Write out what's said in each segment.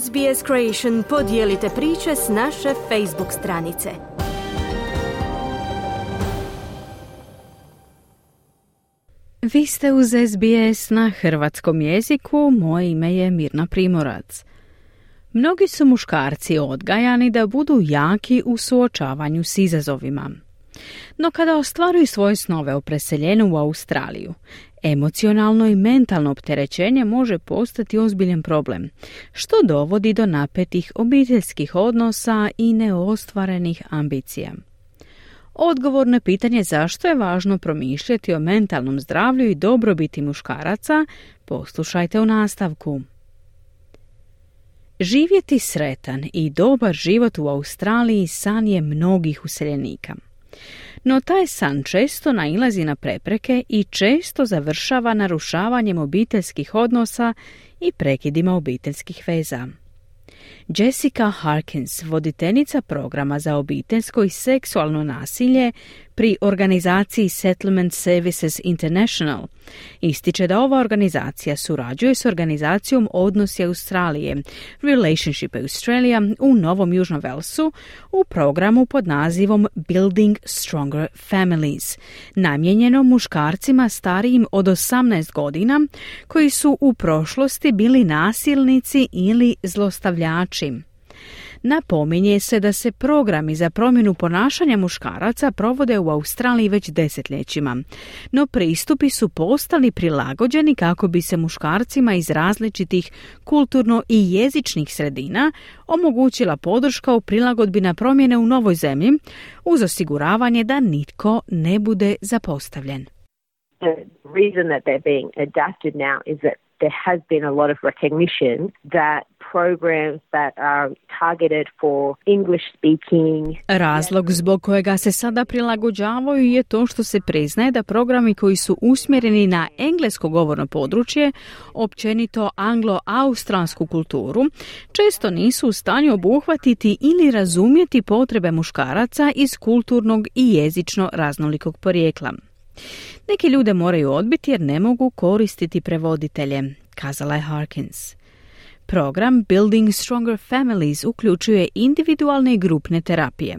SBS Creation podijelite priče s naše Facebook stranice. Vi ste uz SBS na hrvatskom jeziku, moje ime je Mirna Primorac. Mnogi su muškarci odgajani da budu jaki u suočavanju s izazovima. No kada ostvaruju svoje snove o preseljenju u Australiju, emocionalno i mentalno opterećenje može postati ozbiljan problem, što dovodi do napetih obiteljskih odnosa i neostvarenih ambicija. Odgovor na pitanje zašto je važno promišljati o mentalnom zdravlju i dobrobiti muškaraca poslušajte u nastavku. Živjeti sretan i dobar život u Australiji san je mnogih useljenika. No taj san često nailazi na prepreke i često završava narušavanjem obiteljskih odnosa i prekidima obiteljskih veza. Jessica Harkins, voditeljica programa za obiteljsko i seksualno nasilje pri organizaciji Settlement Services International, ističe da ova organizacija surađuje s organizacijom Odnosi Australije, Relationship Australia u Novom Južnom Velsu u programu pod nazivom Building Stronger Families, namijenjeno muškarcima starijim od 18 godina koji su u prošlosti bili nasilnici ili zlostavljači. Napominje se da se programi za promjenu ponašanja muškaraca provode u Australiji već desetljećima, no pristupi su postali prilagođeni kako bi se muškarcima iz različitih kulturno i jezičnih sredina omogućila podrška u prilagodbi na promjene u novoj zemlji uz osiguravanje da nitko ne bude zapostavljen. The reason that they're being adapted now is that there has been a lot of recognition that programs that are targeted for English speaking. Razlog zbog kojega se sada prilagođavaju je to što se priznaje da programi koji su usmjereni na englesko govorno područje, općenito anglo-australsku kulturu, često nisu u stanju obuhvatiti ili razumjeti potrebe muškaraca iz kulturnog i jezično raznolikog porijekla. Neki ljude moraju odbiti jer ne mogu koristiti prevoditelje, kazala je Harkins. Program Building Stronger Families uključuje individualne i grupne terapije.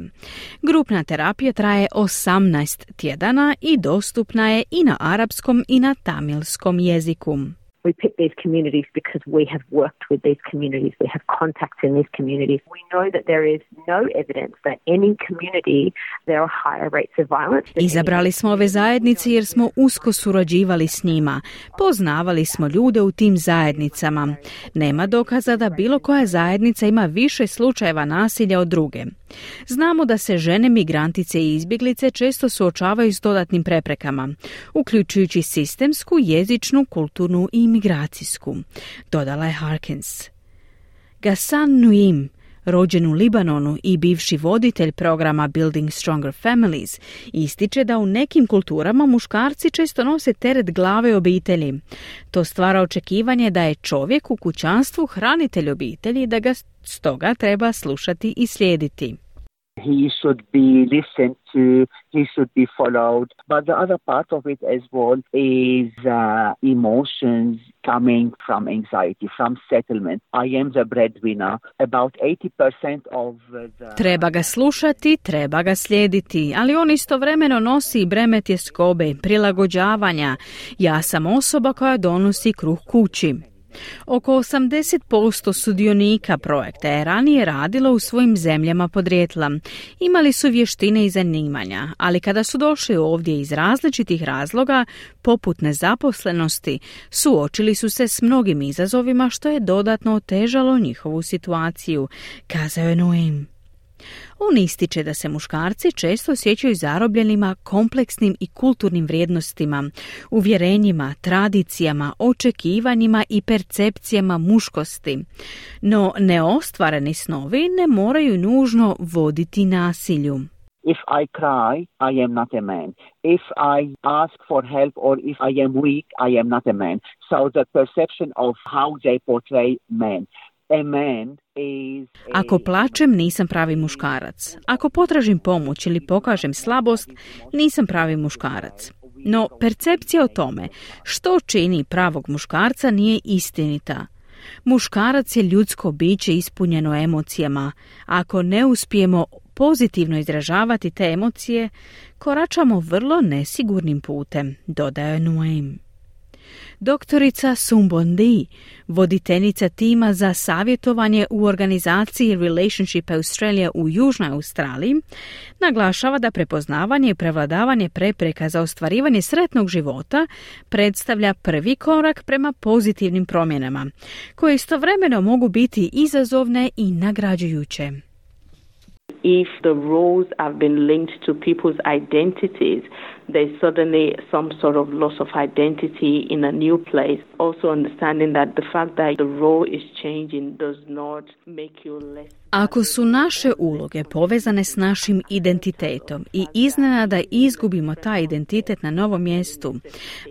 Grupna terapija traje 18 tjedana i dostupna je i na arapskom i na tamilskom jeziku. We pick these communities because we have worked with these communities, we have contacts in these communities. We know that there is no evidence that any community there are higher rates of violence. Izabrali smo ove zajednice jer smo usko surađivali s njima. Poznavali smo ljude u tim zajednicama. Nema dokaza da bilo koja zajednica ima više slučajeva nasilja od druge. Znamo da se žene migrantice i izbjeglice često suočavaju s dodatnim preprekama, uključujući sistemsku, jezičnu, kulturnu i imigracijsku, dodala je Harkins. Gassan Nuim, rođen u Libanonu i bivši voditelj programa Building Stronger Families, ističe da u nekim kulturama muškarci često nose teret glave obitelji. To stvara očekivanje da je čovjek u kućanstvu hranitelj obitelji da ga stoga treba slušati i slijediti. He should be listened to, he should be followed. But the other part of it as well is uh, emotions coming from anxiety, from settlement. I am the breadwinner. About 80% of the... Treba ga slušati, treba ga slijediti, ali on istovremeno nosi i breme tjeskobe, prilagođavanja. Ja sam osoba koja donosi kruh kući. Oko 80% sudionika projekta je ranije radilo u svojim zemljama podrijetla. Imali su vještine i zanimanja, ali kada su došli ovdje iz različitih razloga, poput nezaposlenosti, suočili su se s mnogim izazovima što je dodatno otežalo njihovu situaciju, kazao je Noem. On ističe da se muškarci često osjećaju zarobljenima kompleksnim i kulturnim vrijednostima, uvjerenjima, tradicijama, očekivanjima i percepcijama muškosti. No neostvareni snovi ne moraju nužno voditi nasilju. If I cry, I am not a man. If I ask for help or if I am weak, I am not a man. So the perception of how they portray men. Ako plačem, nisam pravi muškarac. Ako potražim pomoć ili pokažem slabost, nisam pravi muškarac. No, percepcija o tome što čini pravog muškarca nije istinita. Muškarac je ljudsko biće ispunjeno emocijama. Ako ne uspijemo pozitivno izražavati te emocije, koračamo vrlo nesigurnim putem, dodaje Nuaim. Doktorica Sumbondi, voditeljica tima za savjetovanje u organizaciji Relationship Australia u Južnoj Australiji, naglašava da prepoznavanje i prevladavanje prepreka za ostvarivanje sretnog života predstavlja prvi korak prema pozitivnim promjenama, koje istovremeno mogu biti izazovne i nagrađujuće. If the roles have been linked to people's identities, there's suddenly some sort of loss of identity in a new place. Also understanding that the fact that the role is changing does not make you less Ako su naše uloge povezane s našim identitetom i iznenada izgubimo taj identitet na novom mjestu,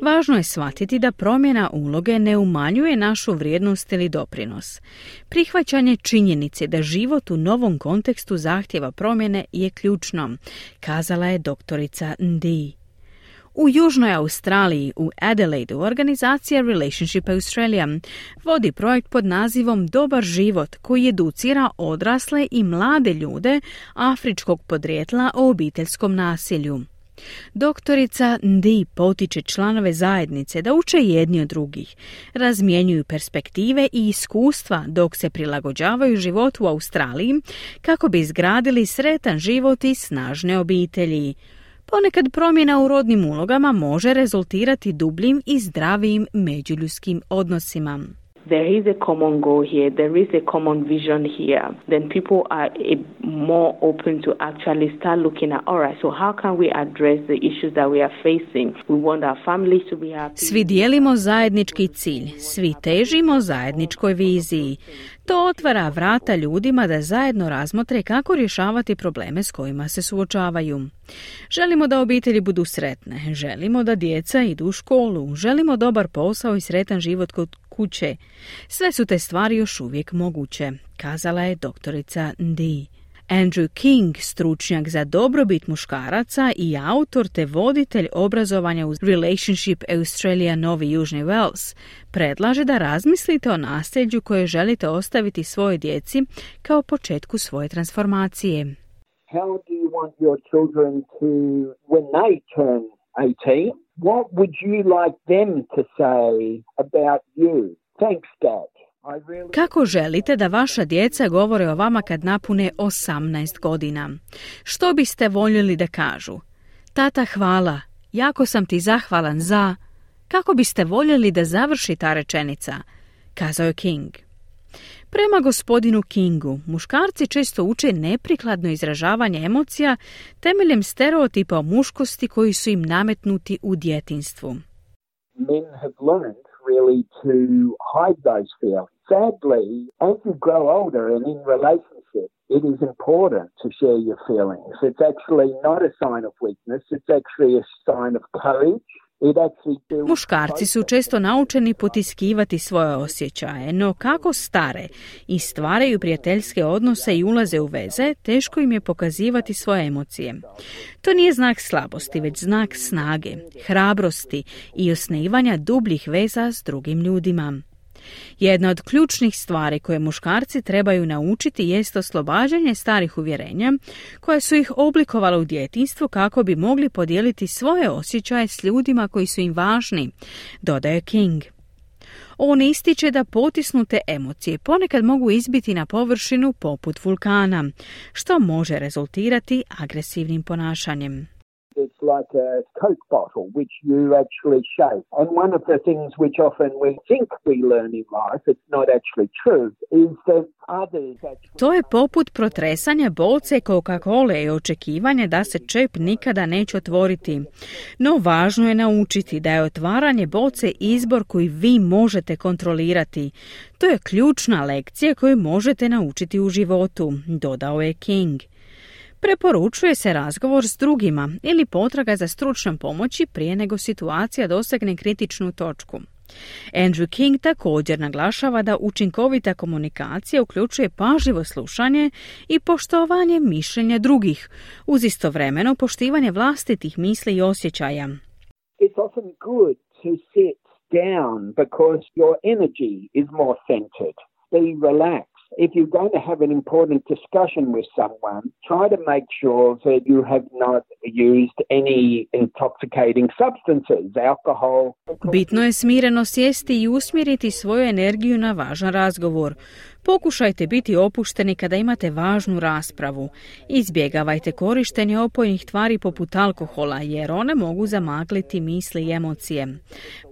važno je shvatiti da promjena uloge ne umanjuje našu vrijednost ili doprinos. Prihvaćanje činjenice da život u novom kontekstu zahtjeva promjene je ključno, kazala je doktorica Ndi. U Južnoj Australiji, u Adelaidu, organizacija Relationship Australia vodi projekt pod nazivom Dobar život koji educira odrasle i mlade ljude afričkog podrijetla o obiteljskom nasilju. Doktorica Ndi potiče članove zajednice da uče jedni od drugih, razmjenjuju perspektive i iskustva dok se prilagođavaju životu u Australiji kako bi izgradili sretan život i snažne obitelji. Ponekad promjena u rodnim ulogama može rezultirati dubljim i zdravijim međuljudskim odnosima. There is a common goal here, there is a common vision here, then people are more open to actually start looking at, all right, so how can we address the issues that we are facing? We want our families to be happy. Svi dijelimo zajednički cilj, svi težimo zajedničkoj viziji. To otvara vrata ljudima da zajedno razmotre kako rješavati probleme s kojima se suočavaju. Želimo da obitelji budu sretne, želimo da djeca idu u školu, želimo dobar posao i sretan život kod kuće. Sve su te stvari još uvijek moguće, kazala je doktorica Ndi. Andrew King, stručnjak za dobrobit muškaraca i autor te voditelj obrazovanja u Relationship Australia Novi Južni Wales, predlaže da razmislite o nasljeđu koje želite ostaviti svoje djeci kao početku svoje transformacije. How do you want your children to, when they turn 18, what would you like them to say about you? Thanks, Dad. Kako želite da vaša djeca govore o vama kad napune 18 godina? Što biste voljeli da kažu? Tata, hvala. Jako sam ti zahvalan za... Kako biste voljeli da završi ta rečenica? Kazao je King. Prema gospodinu Kingu, muškarci često uče neprikladno izražavanje emocija temeljem stereotipa o muškosti koji su im nametnuti u djetinstvu. Men have learned really to hide those feelings. Sadly, as you grow older and in relationships, it is important to share your feelings. It's actually not a sign of weakness, it's actually a sign of courage Muškarci su često naučeni potiskivati svoje osjećaje, no kako stare i stvaraju prijateljske odnose i ulaze u veze, teško im je pokazivati svoje emocije. To nije znak slabosti, već znak snage, hrabrosti i osnivanja dubljih veza s drugim ljudima. Jedna od ključnih stvari koje muškarci trebaju naučiti jest oslobađanje starih uvjerenja koje su ih oblikovala u djetinstvu kako bi mogli podijeliti svoje osjećaje s ljudima koji su im važni, dodaje King. On ističe da potisnute emocije ponekad mogu izbiti na površinu poput vulkana, što može rezultirati agresivnim ponašanjem. It's like a Coke bottle which you actually shake. And one of the things which often we think we learn in life, it's not actually true, is that others actually... To je poput protresanja boce Coca-Cola i očekivanje da se čep nikada neće otvoriti. No važno je naučiti da je otvaranje boce izbor koji vi možete kontrolirati. To je ključna lekcija koju možete naučiti u životu, dodao je King. Preporučuje se razgovor s drugima ili potraga za stručnom pomoći prije nego situacija dosegne kritičnu točku. Andrew King također naglašava da učinkovita komunikacija uključuje pažljivo slušanje i poštovanje mišljenja drugih, uz istovremeno poštivanje vlastitih misli i osjećaja. It's often good to sit down because your energy is more centered. Be relaxed. If you're going to have an important discussion with someone, try to make sure that you have not used any intoxicating substances, alcohol. Bitno je smireno sjesti i usmjeriti svoju energiju na važan razgovor. Pokušajte biti opušteni kada imate važnu raspravu. Izbjegavajte korištenje opojnih tvari poput alkohola jer one mogu zamagliti misli i emocije.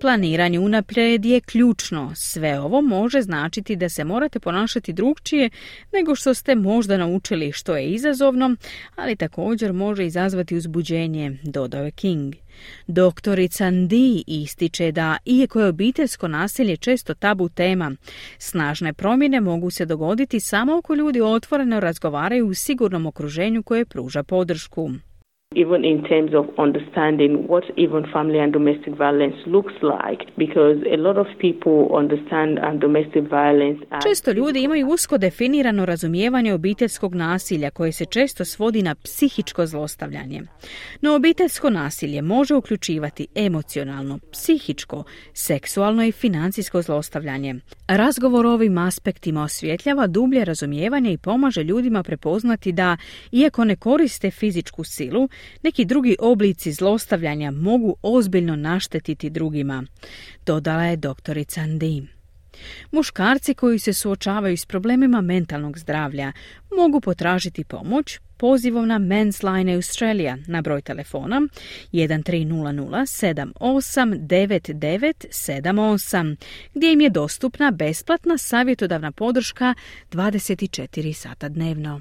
Planiranje unaprijed je ključno. Sve ovo može značiti da se morate ponašati drugčije nego što ste možda naučili što je izazovno, ali također može izazvati uzbuđenje, dodao je King. Doktorica Ndi ističe da, iako je obiteljsko nasilje često tabu tema, snažne promjene mogu se dogoditi samo ako ljudi otvoreno razgovaraju u sigurnom okruženju koje pruža podršku. Even in terms of understanding what even family and domestic violence looks like because a lot of people understand domestic violence as Često ljudi imaju usko definirano razumijevanje obiteljskog nasilja koje se često svodi na psihičko zlostavljanje. No obiteljsko nasilje može uključivati emocionalno, psihičko, seksualno i financijsko zlostavljanje. Razgovor o ovim aspektima osvjetljava dublje razumijevanje i pomaže ljudima prepoznati da, iako ne koriste fizičku silu, neki drugi oblici zlostavljanja mogu ozbiljno naštetiti drugima, dodala je doktorica Ndi. Muškarci koji se suočavaju s problemima mentalnog zdravlja mogu potražiti pomoć pozivom na Men's Line Australia na broj telefona 1300 789978 gdje im je dostupna besplatna savjetodavna podrška 24 sata dnevno.